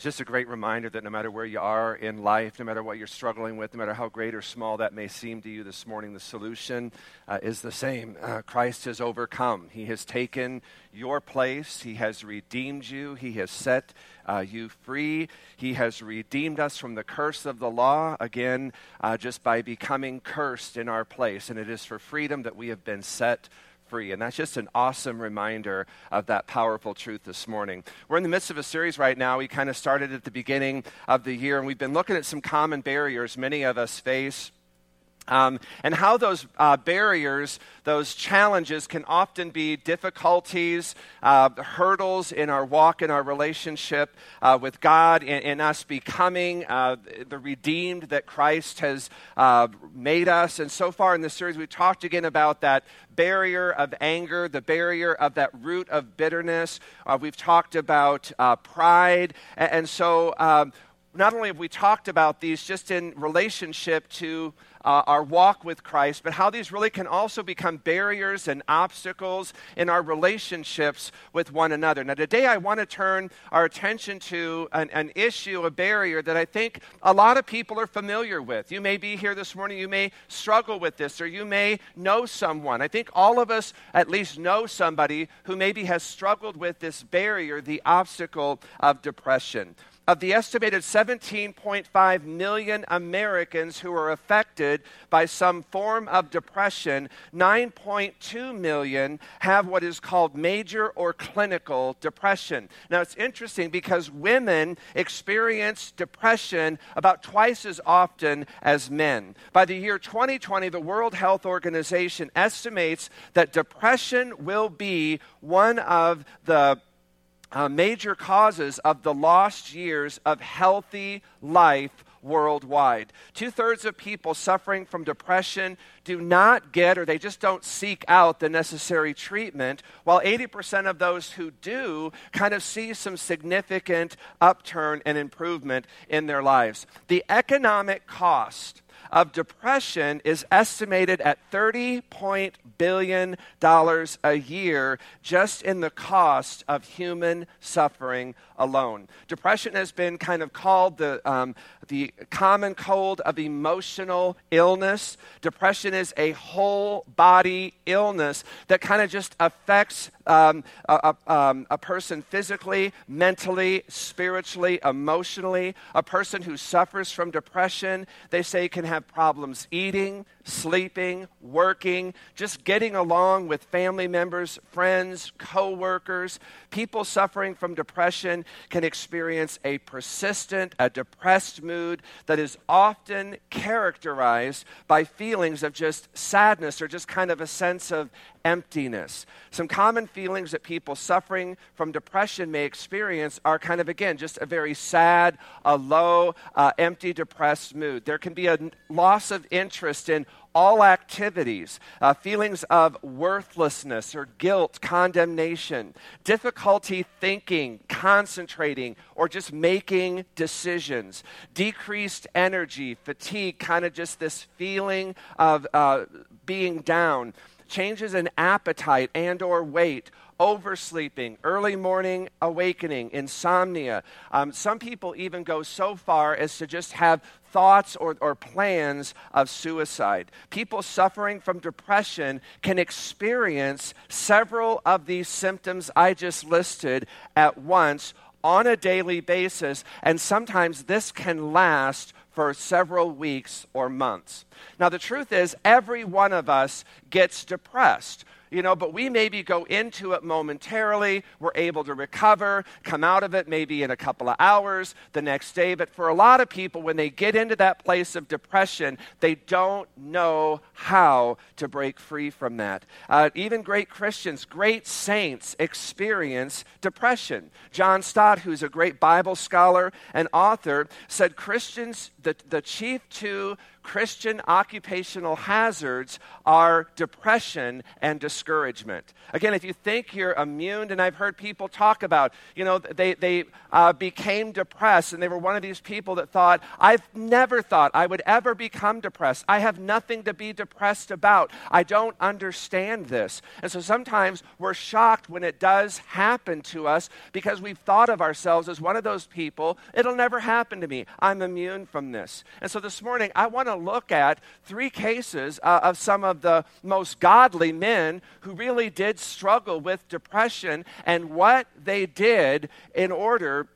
It's just a great reminder that no matter where you are in life, no matter what you're struggling with, no matter how great or small that may seem to you this morning, the solution uh, is the same. Uh, Christ has overcome. He has taken your place. He has redeemed you. He has set uh, you free. He has redeemed us from the curse of the law, again, uh, just by becoming cursed in our place. And it is for freedom that we have been set free. And that's just an awesome reminder of that powerful truth this morning. We're in the midst of a series right now. We kind of started at the beginning of the year, and we've been looking at some common barriers many of us face um, and how those uh, barriers, those challenges can often be difficulties, uh, hurdles in our walk, in our relationship uh, with God, in, in us becoming uh, the redeemed that Christ has uh, made us. And so far in this series, we've talked again about that barrier of anger, the barrier of that root of bitterness. Uh, we've talked about pride. And, and so, um, not only have we talked about these just in relationship to uh, our walk with Christ, but how these really can also become barriers and obstacles in our relationships with one another. Now, today I want to turn our attention to an, an issue, a barrier that I think a lot of people are familiar with. You may be here this morning, you may struggle with this, or you may know someone. I think all of us at least know somebody who maybe has struggled with this barrier, the obstacle of depression of the estimated 17.5 million Americans who are affected by some form of depression, 9.2 million have what is called major or clinical depression. Now, it's interesting because women experience depression about twice as often as men. By the year 2020, the World Health Organization estimates that depression will be one of the uh, major causes of the lost years of healthy life worldwide. Two thirds of people suffering from depression do not get or they just don't seek out the necessary treatment, while 80% of those who do kind of see some significant upturn and improvement in their lives. The economic cost of depression is estimated at $30 billion a year just in the cost of human suffering alone. Depression has been kind of called the, um, the common cold of emotional illness. Depression is a whole body illness that kind of just affects um, a, a, um, a person physically, mentally, spiritually, emotionally. A person who suffers from depression, they say, can have problems eating, sleeping, working, just getting along with family members, friends, co-workers. People suffering from depression can experience a persistent, a depressed mood that is often characterized by feelings of just sadness or just kind of a sense of emptiness. Some common feelings that people suffering from depression may experience are kind of, again, just a very sad, a low, uh, empty, depressed mood. There can be a loss of interest in all activities, uh, feelings of worthlessness or guilt, condemnation, difficulty thinking, concentrating, or just making decisions, decreased energy, fatigue, kind of just this feeling of uh, being down changes in appetite and or weight oversleeping early morning awakening insomnia. Um, some people even go so far as to just have thoughts or, or plans of suicide people suffering from depression can experience several of these symptoms i just listed at once on a daily basis and sometimes this can last for several weeks or months. Now, the truth is, every one of us gets depressed you know, but we maybe go into it momentarily. We're able to recover, come out of it maybe in a couple of hours the next day. But for a lot of people, when they get into that place of depression, they don't know how to break free from that. Uh, even great Christians, great saints experience depression. John Stott, who's a great Bible scholar and author, said Christians, the, the chief two Christian occupational hazards are depression and discouragement. Again, if you think you're immune, and I've heard people talk about, you know, they, they uh, became depressed, and they were one of these people that thought, I've never thought I would ever become depressed. I have nothing to be depressed about. I don't understand this. And so sometimes we're shocked when it does happen to us because we've thought of ourselves as one of those people. It'll never happen to me. I'm immune from this. And so this morning, I want to look at three cases uh, of some of the most godly men who really did struggle with depression and what they did in order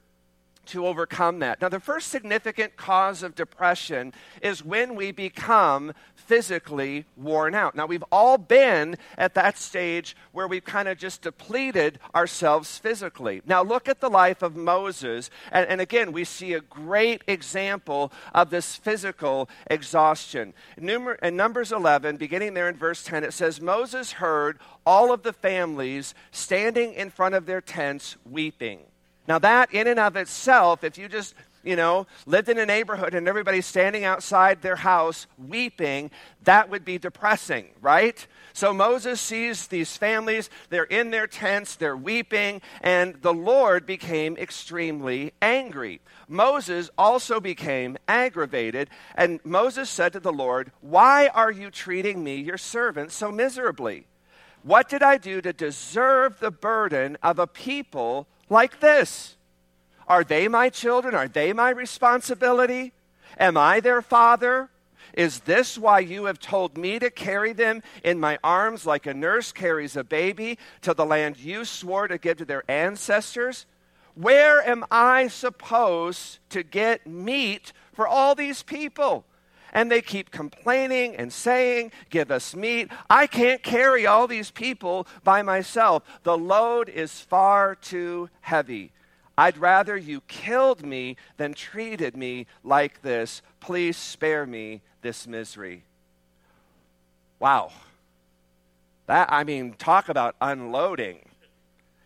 to overcome that. Now, the first significant cause of depression is when we become physically worn out. Now, we've all been at that stage where we've kind of just depleted ourselves physically. Now, look at the life of Moses, and, and again, we see a great example of this physical exhaustion. Numer- in Numbers 11, beginning there in verse 10, it says, Moses heard all of the families standing in front of their tents weeping. Now, that in and of itself, if you just you know, lived in a neighborhood and everybody's standing outside their house weeping, that would be depressing, right? So Moses sees these families, they're in their tents, they're weeping, and the Lord became extremely angry. Moses also became aggravated, and Moses said to the Lord, Why are you treating me, your servant, so miserably? What did I do to deserve the burden of a people like this? Are they my children? Are they my responsibility? Am I their father? Is this why you have told me to carry them in my arms like a nurse carries a baby to the land you swore to give to their ancestors? Where am I supposed to get meat for all these people? And they keep complaining and saying, Give us meat. I can't carry all these people by myself. The load is far too heavy. I'd rather you killed me than treated me like this. Please spare me this misery. Wow. That, I mean, talk about unloading.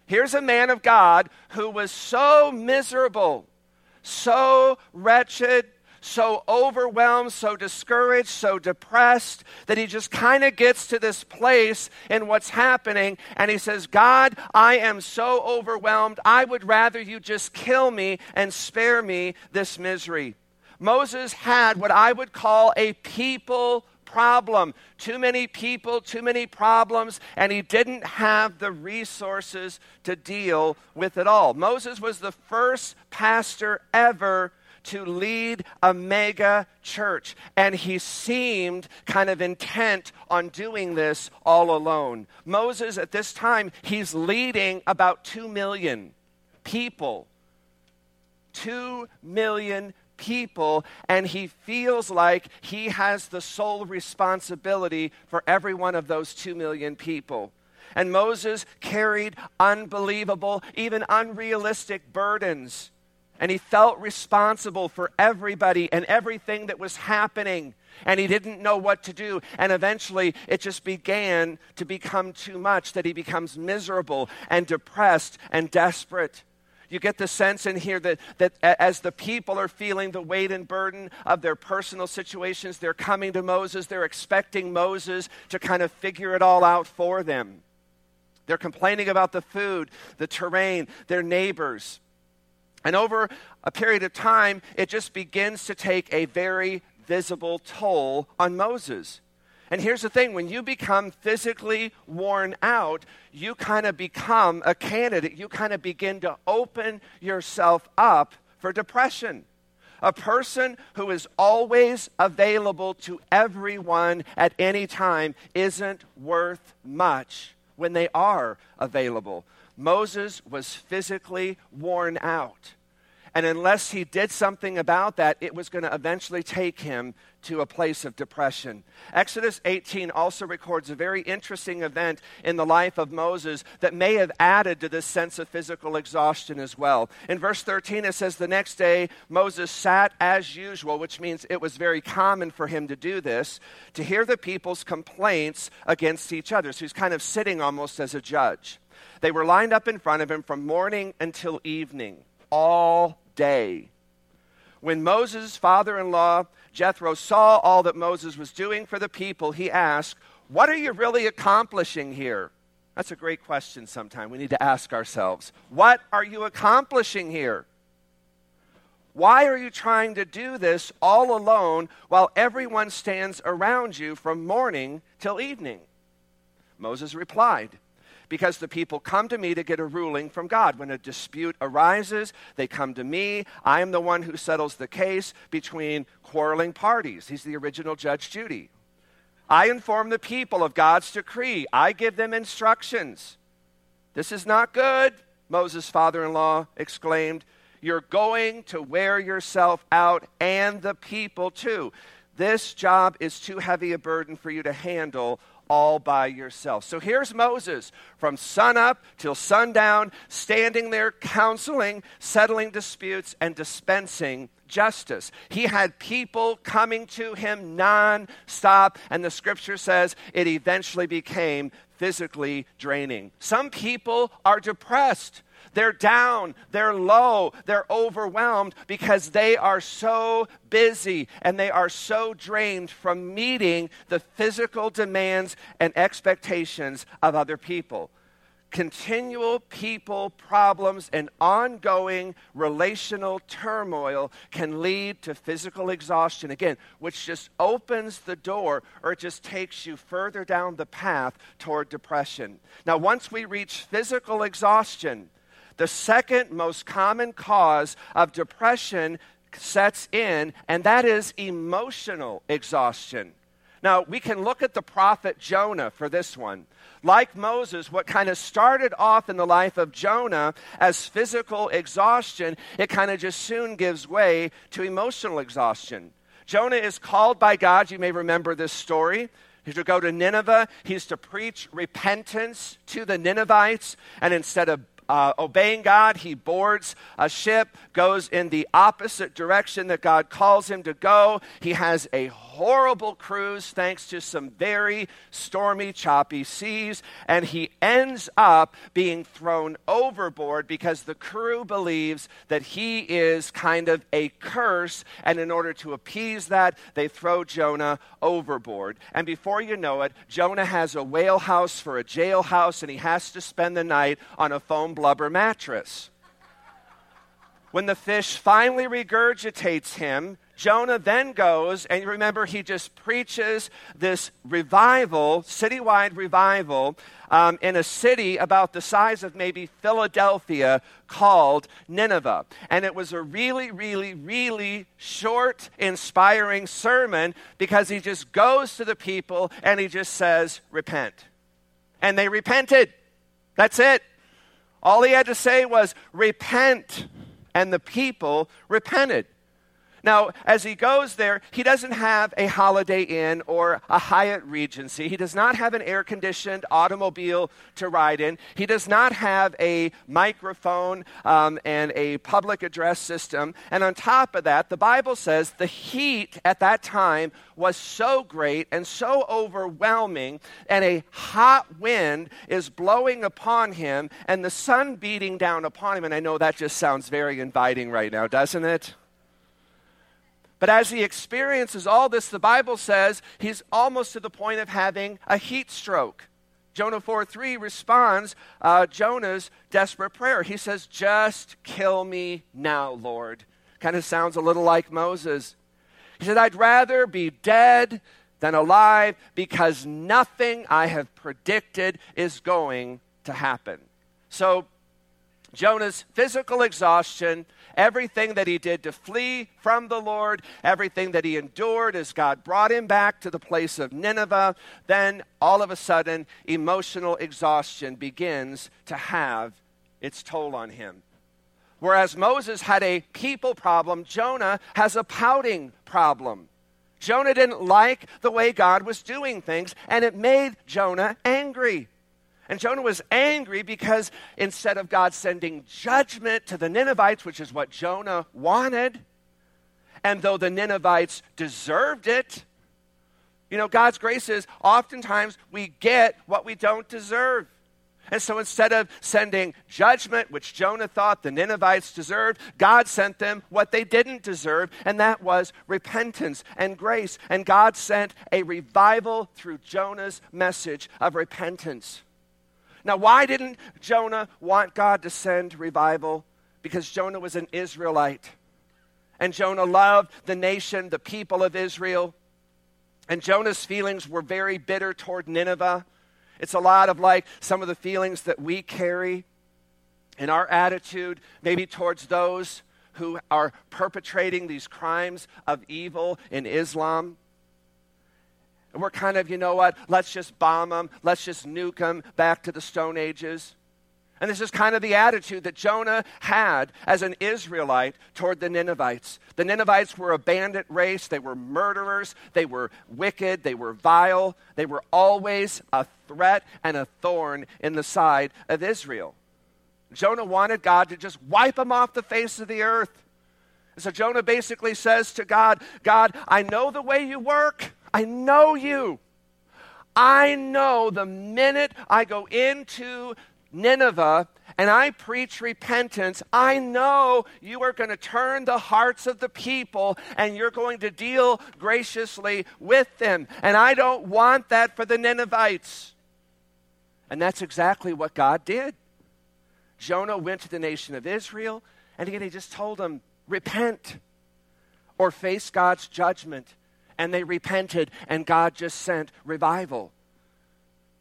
Here's a man of God who was so miserable, so wretched, so overwhelmed, so discouraged, so depressed that he just kind of gets to this place in what's happening and he says, God, I am so overwhelmed. I would rather you just kill me and spare me this misery. Moses had what I would call a people problem. Too many people, too many problems, and he didn't have the resources to deal with it all. Moses was the first pastor ever to lead a mega church. And he seemed kind of intent on doing this all alone. Moses, at this time, he's leading about 2 million people. 2 million people, and he feels like he has the sole responsibility for every one of those 2 million people. And Moses carried unbelievable, even unrealistic burdens and he felt responsible for everybody and everything that was happening. And he didn't know what to do. And eventually, it just began to become too much that he becomes miserable and depressed and desperate. You get the sense in here that, that as the people are feeling the weight and burden of their personal situations, they're coming to Moses. They're expecting Moses to kind of figure it all out for them. They're complaining about the food, the terrain, their neighbors. And over a period of time, it just begins to take a very visible toll on Moses. And here's the thing when you become physically worn out, you kind of become a candidate. You kind of begin to open yourself up for depression. A person who is always available to everyone at any time isn't worth much when they are available. Moses was physically worn out. And unless he did something about that, it was going to eventually take him to a place of depression. Exodus 18 also records a very interesting event in the life of Moses that may have added to this sense of physical exhaustion as well. In verse 13, it says, The next day Moses sat as usual, which means it was very common for him to do this, to hear the people's complaints against each other. So he's kind of sitting almost as a judge. They were lined up in front of him from morning until evening, all day. When Moses' father in law, Jethro, saw all that Moses was doing for the people, he asked, What are you really accomplishing here? That's a great question sometime. We need to ask ourselves, What are you accomplishing here? Why are you trying to do this all alone while everyone stands around you from morning till evening? Moses replied, because the people come to me to get a ruling from God. When a dispute arises, they come to me. I am the one who settles the case between quarreling parties. He's the original Judge Judy. I inform the people of God's decree. I give them instructions. This is not good, Moses' father in law exclaimed. You're going to wear yourself out and the people too. This job is too heavy a burden for you to handle all by yourself. So here's Moses from sunup till sundown, standing there counseling, settling disputes, and dispensing justice. He had people coming to him non-stop, and the scripture says it eventually became physically draining. Some people are depressed. They're down, they're low, they're overwhelmed because they are so busy and they are so drained from meeting the physical demands and expectations of other people. Continual people problems and ongoing relational turmoil can lead to physical exhaustion, again, which just opens the door or it just takes you further down the path toward depression. Now, once we reach physical exhaustion, the second most common cause of depression sets in, and that is emotional exhaustion. Now, we can look at the prophet Jonah for this one. Like Moses, what kind of started off in the life of Jonah as physical exhaustion, it kind of just soon gives way to emotional exhaustion. Jonah is called by God. You may remember this story. He's to go to Nineveh. He's to preach repentance to the Ninevites. And instead of uh, obeying God. He boards a ship, goes in the opposite direction that God calls him to go. He has a horrible cruise thanks to some very stormy, choppy seas, and he ends up being thrown overboard because the crew believes that he is kind of a curse, and in order to appease that, they throw Jonah overboard. And before you know it, Jonah has a whale house for a jailhouse, and he has to spend the night on a foam blubber mattress. When the fish finally regurgitates him, Jonah then goes, and remember, he just preaches this revival, citywide revival, um, in a city about the size of maybe Philadelphia called Nineveh. And it was a really, really, really short, inspiring sermon because he just goes to the people and he just says, Repent. And they repented. That's it. All he had to say was, Repent. And the people repented. Now, as he goes there, he doesn't have a Holiday Inn or a Hyatt Regency. He does not have an air conditioned automobile to ride in. He does not have a microphone um, and a public address system. And on top of that, the Bible says the heat at that time was so great and so overwhelming, and a hot wind is blowing upon him, and the sun beating down upon him. And I know that just sounds very inviting right now, doesn't it? But as he experiences all this, the Bible says he's almost to the point of having a heat stroke. Jonah 4 3 responds uh, Jonah's desperate prayer. He says, Just kill me now, Lord. Kind of sounds a little like Moses. He said, I'd rather be dead than alive because nothing I have predicted is going to happen. So, Jonah's physical exhaustion everything that he did to flee from the Lord, everything that he endured as God brought him back to the place of Nineveh, then all of a sudden, emotional exhaustion begins to have its toll on him. Whereas Moses had a people problem, Jonah has a pouting problem. Jonah didn't like the way God was doing things, and it made Jonah angry. And Jonah was angry because instead of God sending judgment to the Ninevites, which is what Jonah wanted, and though the Ninevites deserved it, you know, God's grace is oftentimes we get what we don't deserve. And so instead of sending judgment, which Jonah thought the Ninevites deserved, God sent them what they didn't deserve, and that was repentance and grace. And God sent a revival through Jonah's message of repentance. Now, why didn't Jonah want God to send revival? Because Jonah was an Israelite. And Jonah loved the nation, the people of Israel. And Jonah's feelings were very bitter toward Nineveh. It's a lot of like some of the feelings that we carry in our attitude, maybe towards those who are perpetrating these crimes of evil in Islam. And we're kind of, you know what, let's just bomb them, let's just nuke them back to the Stone Ages. And this is kind of the attitude that Jonah had as an Israelite toward the Ninevites. The Ninevites were a bandit race. They were murderers. They were wicked. They were vile. They were always a threat and a thorn in the side of Israel. Jonah wanted God to just wipe them off the face of the earth. And so Jonah basically says to God, God, I know the way you work. I know you. I know the minute I go into Nineveh and I preach repentance, I know you are going to turn the hearts of the people and you're going to deal graciously with them. And I don't want that for the Ninevites. And that's exactly what God did. Jonah went to the nation of Israel and again he just told them, repent or face God's judgment. And they repented and God just sent revival.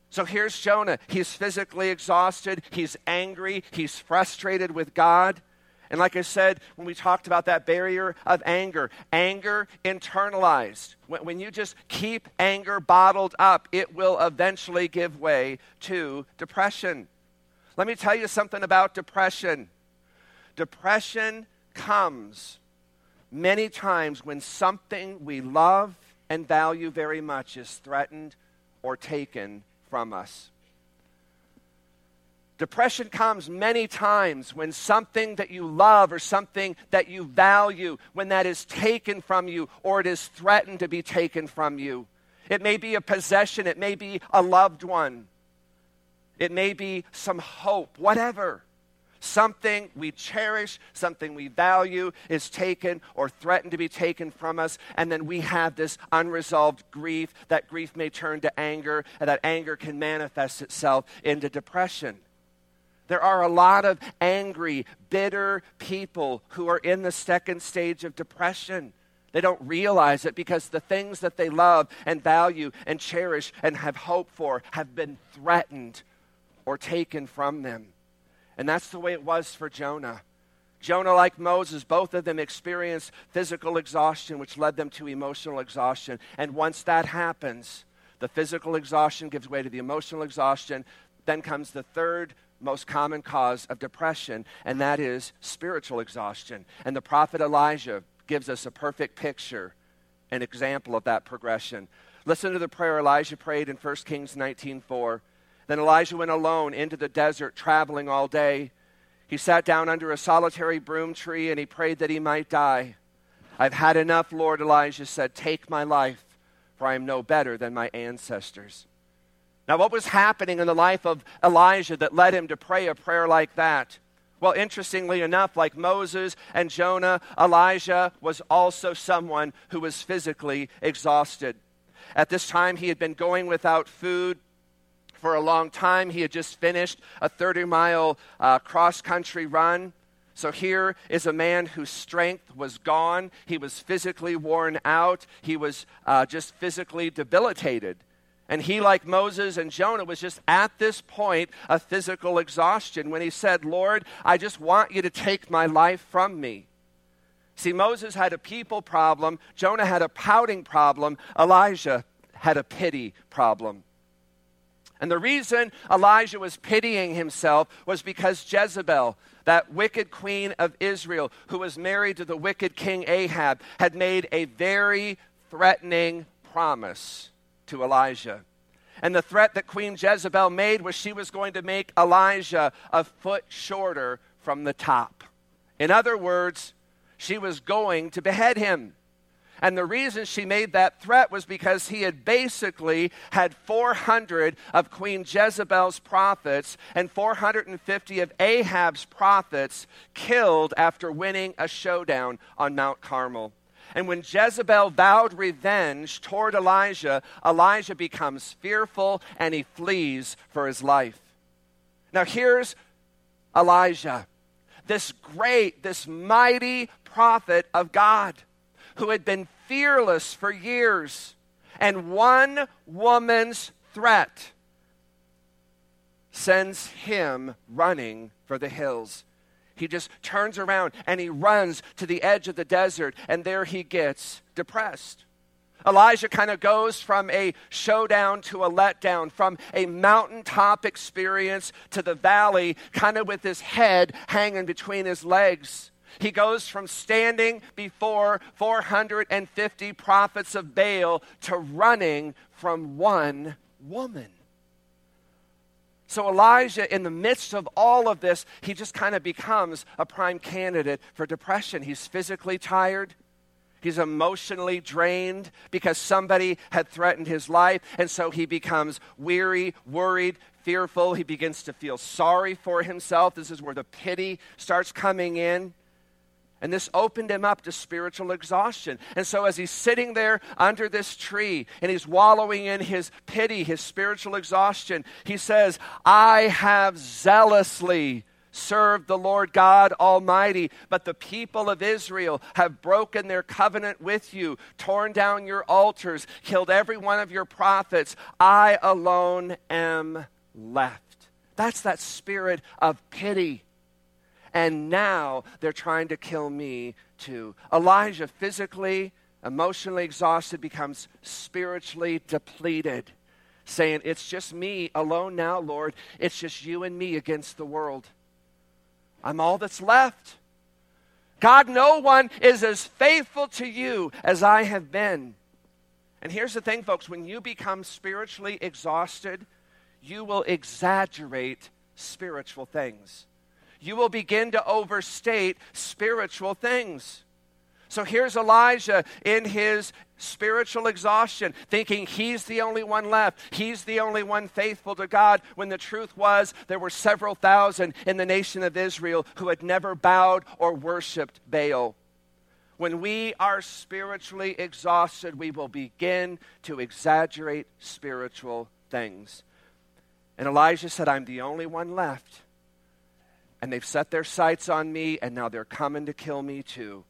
So here's Jonah. He's physically exhausted, he's angry, he's frustrated with God. And like I said, when we talked about that barrier of anger, anger internalized. When, when, you just keep anger bottled up, it will eventually give way to depression. Let me tell you something about depression. Depression comes many times when something we love and value very much is threatened or taken from us. Depression comes many times when something that you love or something that you value, when that is taken from you or it is threatened to be taken from you. It may be a possession, it may be a loved one, it may be some hope, whatever something we cherish, something we value is taken or threatened to be taken from us, and then we have this unresolved grief. That grief may turn to anger, and that anger can manifest itself into depression. There are a lot of angry, bitter people who are in the second stage of depression. They don't realize it because the things that they love and value and cherish and have hope for have been threatened or taken from them. And that's the way it was for Jonah. Jonah, like Moses, both of them experienced physical exhaustion, which led them to emotional exhaustion. And once that happens, the physical exhaustion gives way to the emotional exhaustion. Then comes the third most common cause of depression, and that is spiritual exhaustion. And the prophet Elijah gives us a perfect picture, an example of that progression. Listen to the prayer Elijah prayed in 1 Kings 19:4. Then Elijah went alone into the desert, traveling all day. He sat down under a solitary broom tree and he prayed that he might die. I've had enough, Lord, Elijah said. Take my life, for I am no better than my ancestors. Now, what was happening in the life of Elijah that led him to pray a prayer like that? Well, interestingly enough, like Moses and Jonah, Elijah was also someone who was physically exhausted. At this time, he had been going without food for a long time. He had just finished a 30 mile uh, cross country run. So here is a man whose strength was gone. He was physically worn out. He was uh, just physically debilitated. And he, like Moses and Jonah, was just at this point of physical exhaustion when he said, Lord, I just want you to take my life from me. See, Moses had a people problem, Jonah had a pouting problem, Elijah had a pity problem. And the reason Elijah was pitying himself was because Jezebel, that wicked queen of Israel, who was married to the wicked king Ahab, had made a very threatening promise to Elijah. And the threat that Queen Jezebel made was she was going to make Elijah a foot shorter from the top. In other words, she was going to behead him. And the reason she made that threat was because he had basically had 400 of Queen Jezebel's prophets and 450 of Ahab's prophets killed after winning a showdown on Mount Carmel. And when Jezebel vowed revenge toward Elijah, Elijah becomes fearful and he flees for his life. Now, here's Elijah, this great, this mighty prophet of God who had been fearless for years. And one woman's threat sends him running for the hills. He just turns around and he runs to the edge of the desert, and there he gets depressed. Elijah kind of goes from a showdown to a letdown, from a mountaintop experience to the valley, kind of with his head hanging between his legs. He goes from standing before 450 prophets of Baal to running from one woman. So, Elijah, in the midst of all of this, he just kind of becomes a prime candidate for depression. He's physically tired. He's emotionally drained because somebody had threatened his life. And so he becomes weary, worried, fearful. He begins to feel sorry for himself. This is where the pity starts coming in. And this opened him up to spiritual exhaustion. And so, as he's sitting there under this tree and he's wallowing in his pity, his spiritual exhaustion, he says, I have zealously served the Lord God Almighty, but the people of Israel have broken their covenant with you, torn down your altars, killed every one of your prophets. I alone am left. That's that spirit of pity and now they're trying to kill me too. Elijah, physically, emotionally exhausted, becomes spiritually depleted, saying, It's just me alone now, Lord. It's just you and me against the world. I'm all that's left. God, no one is as faithful to you as I have been. And here's the thing, folks when you become spiritually exhausted, you will exaggerate spiritual things you will begin to overstate spiritual things. So here's Elijah in his spiritual exhaustion, thinking he's the only one left. He's the only one faithful to God, when the truth was there were several thousand in the nation of Israel who had never bowed or worshiped Baal. When we are spiritually exhausted, we will begin to exaggerate spiritual things. And Elijah said, I'm the only one left and they've set their sights on me, and now they're coming to kill me too.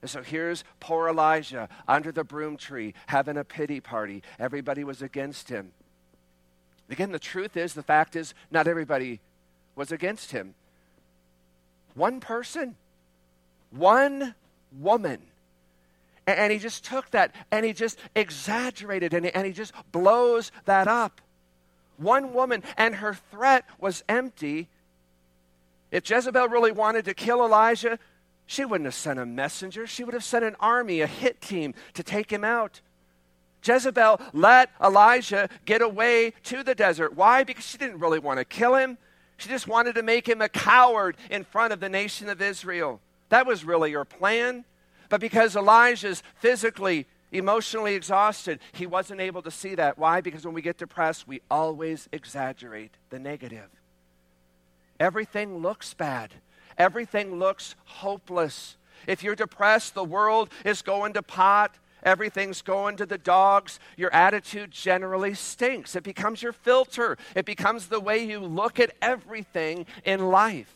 And so here's poor Elijah under the broom tree having a pity party. Everybody was against him. Again, the truth is, the fact is, not everybody was against him. One person, one woman. And he just took that and he just exaggerated and he, and he just blows that up. One woman, and her threat was empty if Jezebel really wanted to kill Elijah, she wouldn't have sent a messenger. She would have sent an army, a hit team to take him out. Jezebel let Elijah get away to the desert. Why? Because she didn't really want to kill him. She just wanted to make him a coward in front of the nation of Israel. That was really her plan. But because Elijah's physically, emotionally exhausted, he wasn't able to see that. Why? Because when we get depressed, we always exaggerate the negative. Everything looks bad. Everything looks hopeless. If you're depressed, the world is going to pot. Everything's going to the dogs. Your attitude generally stinks. It becomes your filter, it becomes the way you look at everything in life.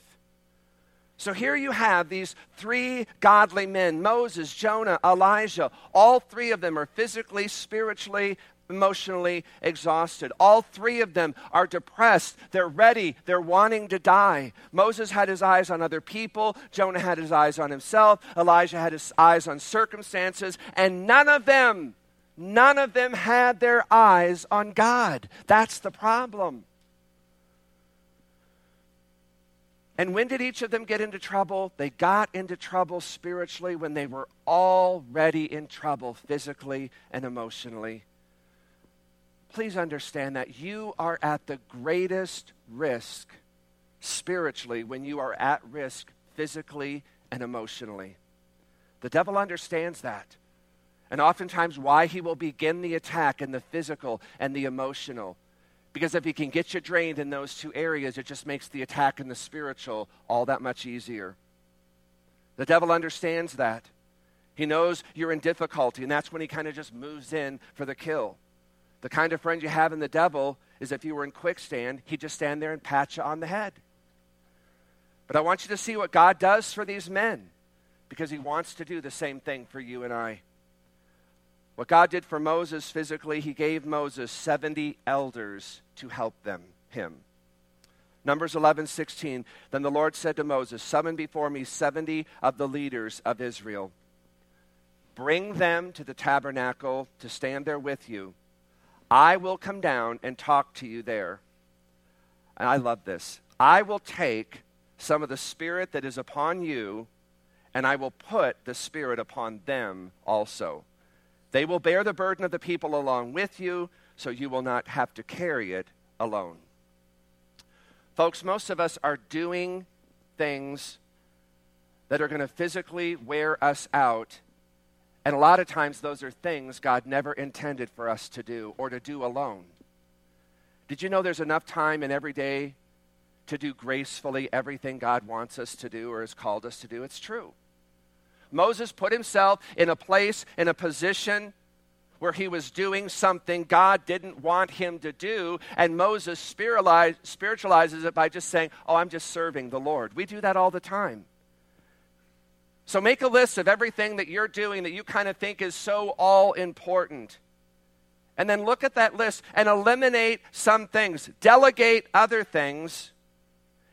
So here you have these three godly men Moses, Jonah, Elijah. All three of them are physically, spiritually, emotionally exhausted. All three of them are depressed. They're ready. They're wanting to die. Moses had his eyes on other people. Jonah had his eyes on himself. Elijah had his eyes on circumstances. And none of them, none of them had their eyes on God. That's the problem. And when did each of them get into trouble? They got into trouble spiritually when they were already in trouble physically and emotionally please understand that you are at the greatest risk spiritually when you are at risk physically and emotionally. The devil understands that. And oftentimes, why he will begin the attack in the physical and the emotional. Because if he can get you drained in those two areas, it just makes the attack in the spiritual all that much easier. The devil understands that. He knows you're in difficulty, and that's when he kind of just moves in for the kill. The kind of friend you have in the devil is if you were in quicksand, he'd just stand there and pat you on the head. But I want you to see what God does for these men because he wants to do the same thing for you and I. What God did for Moses physically, he gave Moses 70 elders to help them, him. Numbers 11, 16. Then the Lord said to Moses, Summon before me 70 of the leaders of Israel. Bring them to the tabernacle to stand there with you. I will come down and talk to you there. And I love this. I will take some of the spirit that is upon you, and I will put the spirit upon them also. They will bear the burden of the people along with you, so you will not have to carry it alone. Folks, most of us are doing things that are going to physically wear us out. And a lot of times, those are things God never intended for us to do or to do alone. Did you know there's enough time in every day to do gracefully everything God wants us to do or has called us to do? It's true. Moses put himself in a place, in a position where he was doing something God didn't want him to do, and Moses spiritualizes it by just saying, Oh, I'm just serving the Lord. We do that all the time. So make a list of everything that you're doing that you kind of think is so all important. And then look at that list and eliminate some things, delegate other things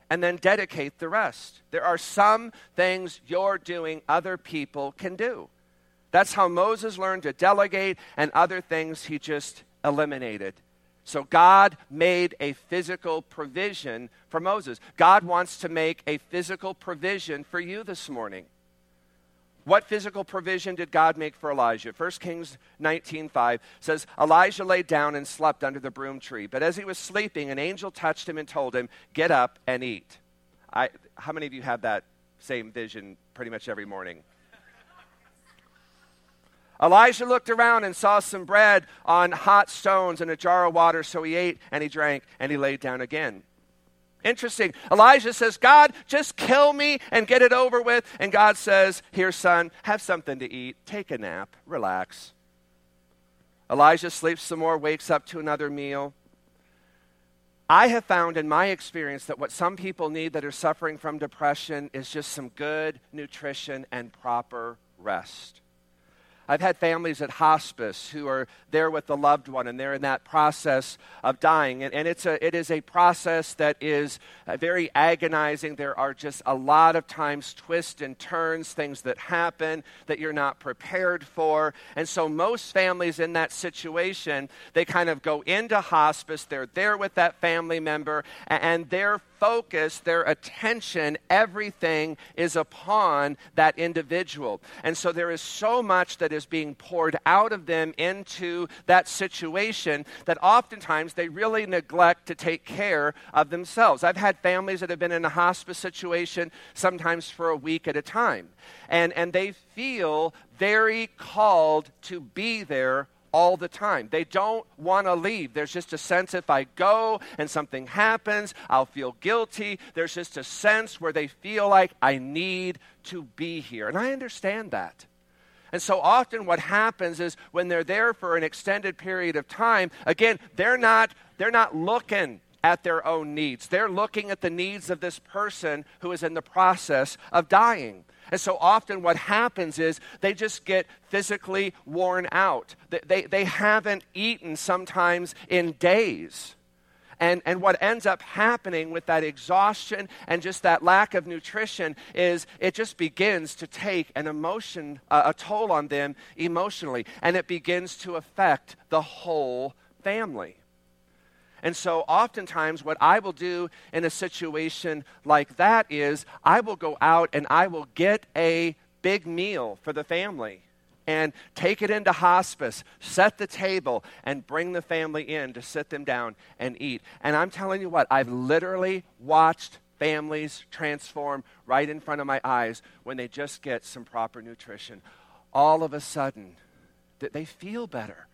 and then dedicate the rest. There are some things you're doing other people can do. That's how Moses learned to delegate, and other things he just eliminated. So God made a physical provision for Moses. God wants to make a physical provision for you this morning. What physical provision did God make for Elijah? 1 Kings 19:5 says Elijah lay down and slept under the broom tree, but as he was sleeping an angel touched him and told him, "Get up and eat." I, how many of you have that same vision pretty much every morning? Elijah looked around and saw some bread on hot stones and a jar of water, so he ate and he drank and he laid down again. Interesting. Elijah says, God, just kill me and get it over with. And God says, Here, son, have something to eat. Take a nap. Relax. Elijah sleeps some more, wakes up to another meal. I have found in my experience that what some people need that are suffering from depression is just some good nutrition and proper rest. I've had families at hospice who are there with the loved one and they're in that process of dying. And, and it's a, it is a process that is uh, very agonizing. There are just a lot of times twists and turns, things that happen that you're not prepared for. And so most families in that situation, they kind of go into hospice, they're there with that family member, and, and they're focus, their attention, everything is upon that individual. And so there is so much that is being poured out of them into that situation that oftentimes they really neglect to take care of themselves. I've had families that have been in a hospice situation sometimes for a week at a time, and, and they feel very called to be there all the time. They don't want to leave. There's just a sense if I go and something happens, I'll feel guilty. There's just a sense where they feel like I need to be here. And I understand that. And so often what happens is when they're there for an extended period of time, again, they're not they're not looking at their own needs. They're looking at the needs of this person who is in the process of dying. And so often what happens is they just get physically worn out. They, they, they haven't eaten sometimes in days. And, and what ends up happening with that exhaustion and just that lack of nutrition is it just begins to take an emotion, uh, a toll on them emotionally, and it begins to affect the whole family. And so, oftentimes, what I will do in a situation like that is I will go out and I will get a big meal for the family and take it into hospice, set the table, and bring the family in to sit them down and eat. And I'm telling you what, I've literally watched families transform right in front of my eyes when they just get some proper nutrition. All of a sudden, that they feel better.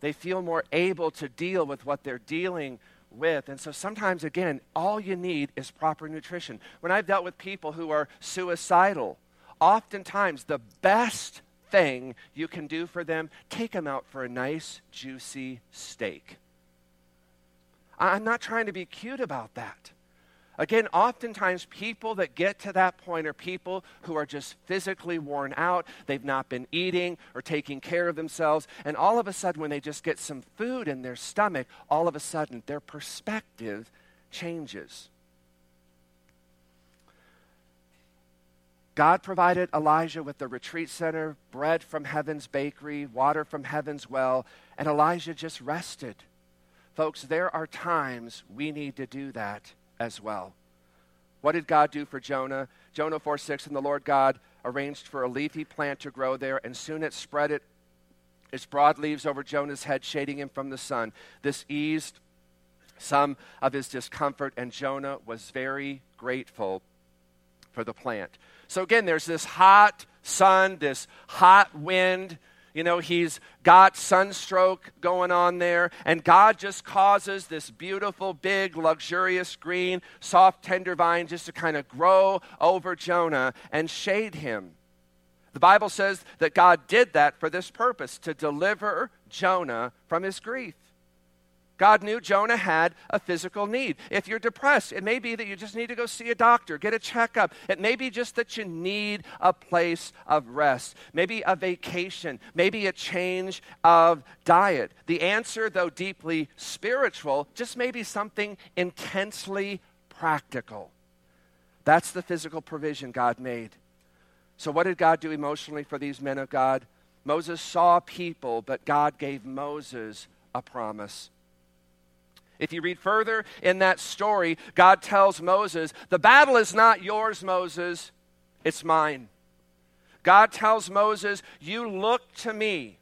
They feel more able to deal with what they're dealing with. And so sometimes, again, all you need is proper nutrition. When I've dealt with people who are suicidal, oftentimes the best thing you can do for them, take them out for a nice, juicy steak. I'm not trying to be cute about that. Again, oftentimes people that get to that point are people who are just physically worn out. They've not been eating or taking care of themselves. And all of a sudden, when they just get some food in their stomach, all of a sudden their perspective changes. God provided Elijah with the retreat center, bread from heaven's bakery, water from heaven's well, and Elijah just rested. Folks, there are times we need to do that as well. What did God do for Jonah? Jonah 4 6, and the Lord God arranged for a leafy plant to grow there, and soon it spread it, its broad leaves over Jonah's head, shading him from the sun. This eased some of his discomfort, and Jonah was very grateful for the plant. So again, there's this hot sun, this hot wind you know, he's got sunstroke going on there, and God just causes this beautiful, big, luxurious green, soft, tender vine just to kind of grow over Jonah and shade him. The Bible says that God did that for this purpose to deliver Jonah from his grief. God knew Jonah had a physical need. If you're depressed, it may be that you just need to go see a doctor, get a checkup. It may be just that you need a place of rest, maybe a vacation, maybe a change of diet. The answer, though deeply spiritual, just may be something intensely practical. That's the physical provision God made. So, what did God do emotionally for these men of God? Moses saw people, but God gave Moses a promise. If you read further in that story, God tells Moses, The battle is not yours, Moses, it's mine. God tells Moses, You look to me,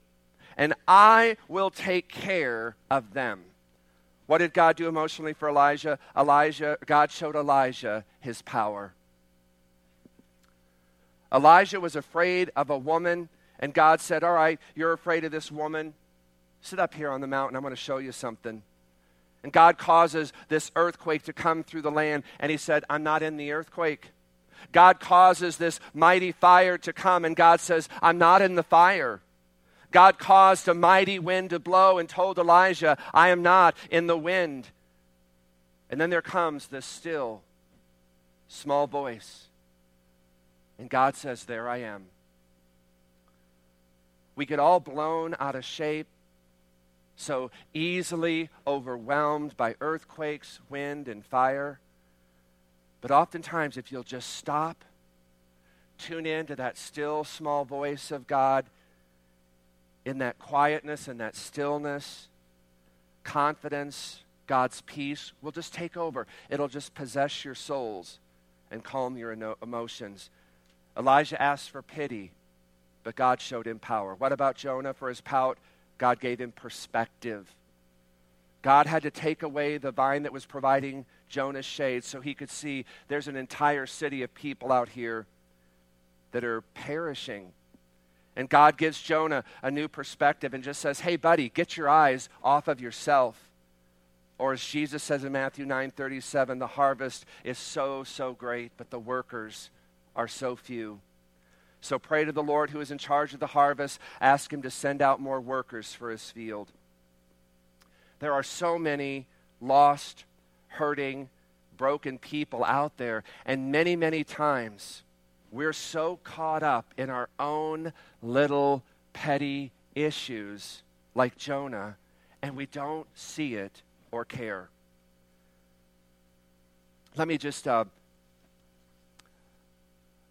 and I will take care of them. What did God do emotionally for Elijah? Elijah, God showed Elijah his power. Elijah was afraid of a woman, and God said, All right, you're afraid of this woman. Sit up here on the mountain. I'm going to show you something. And God causes this earthquake to come through the land, and He said, I'm not in the earthquake. God causes this mighty fire to come, and God says, I'm not in the fire. God caused a mighty wind to blow and told Elijah, I am not in the wind. And then there comes this still, small voice. And God says, There I am. We get all blown out of shape so easily overwhelmed by earthquakes, wind, and fire. But oftentimes, if you'll just stop, tune in to that still small voice of God, in that quietness and that stillness, confidence, God's peace will just take over. It'll just possess your souls and calm your emotions. Elijah asked for pity, but God showed him power. What about Jonah for his pout? God gave him perspective. God had to take away the vine that was providing Jonah's shade so he could see there's an entire city of people out here that are perishing. And God gives Jonah a new perspective and just says, "Hey buddy, get your eyes off of yourself." Or as Jesus says in Matthew 9:37, the harvest is so so great, but the workers are so few. So pray to the Lord who is in charge of the harvest. Ask him to send out more workers for his field. There are so many lost, hurting, broken people out there. And many, many times we're so caught up in our own little petty issues like Jonah, and we don't see it or care. Let me just uh,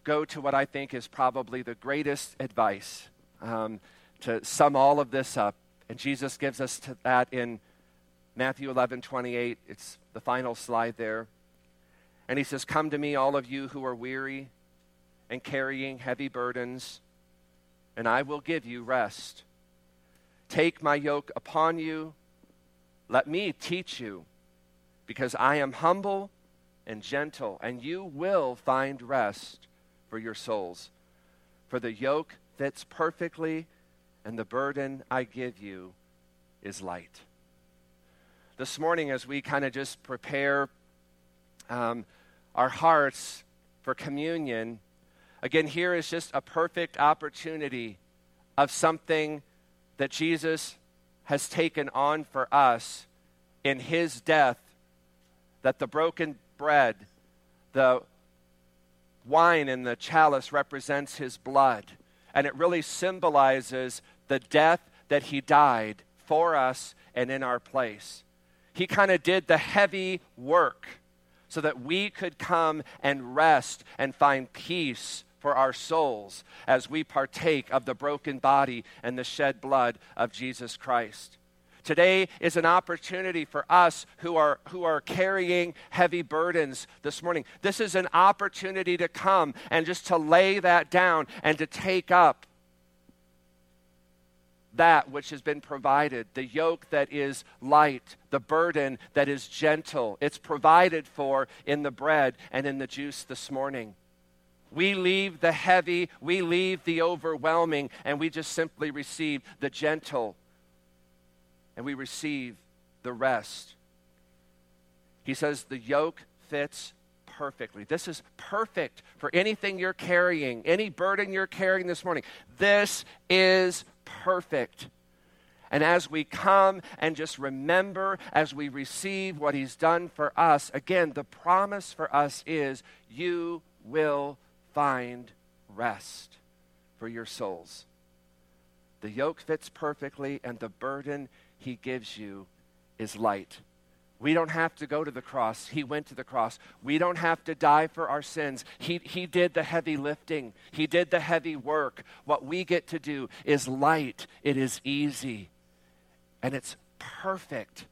go to what I think is probably the greatest advice um, to sum all of this up. And Jesus gives us that in Matthew 11 28. It's the final slide there. And he says, Come to me, all of you who are weary and carrying heavy burdens, and I will give you rest. Take my yoke upon you. Let me teach you, because I am humble and gentle, and you will find rest for your souls. For the yoke fits perfectly, and the burden I give you is light. This morning, as we kind of just prepare um, our hearts for communion, again, here is just a perfect opportunity of something that Jesus has taken on for us in his death, that the broken bread, the wine in the chalice represents his blood. And it really symbolizes the death that he died for us and in our place. He kind of did the heavy work so that we could come and rest and find peace for our souls as we partake of the broken body and the shed blood of Jesus Christ. Today is an opportunity for us who are, who are carrying heavy burdens this morning. This is an opportunity to come and just to lay that down and to take up that which has been provided, the yoke that is light, the burden that is gentle. It's provided for in the bread and in the juice this morning. We leave the heavy, we leave the overwhelming, and we just simply receive the gentle and we receive the rest. He says the yoke fits perfectly. This is perfect for anything you're carrying, any burden you're carrying this morning. This is perfect. And as we come and just remember, as we receive what He's done for us, again, the promise for us is you will find rest for your souls. The yoke fits perfectly, and the burden he gives you is light. We don't have to go to the cross. He went to the cross. We don't have to die for our sins. He, he did the heavy lifting, He did the heavy work. What we get to do is light, it is easy, and it's perfect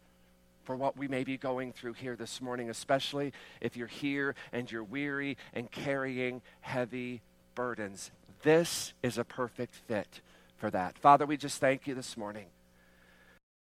for what we may be going through here this morning, especially if you're here and you're weary and carrying heavy burdens. This is a perfect fit for that. Father, we just thank you this morning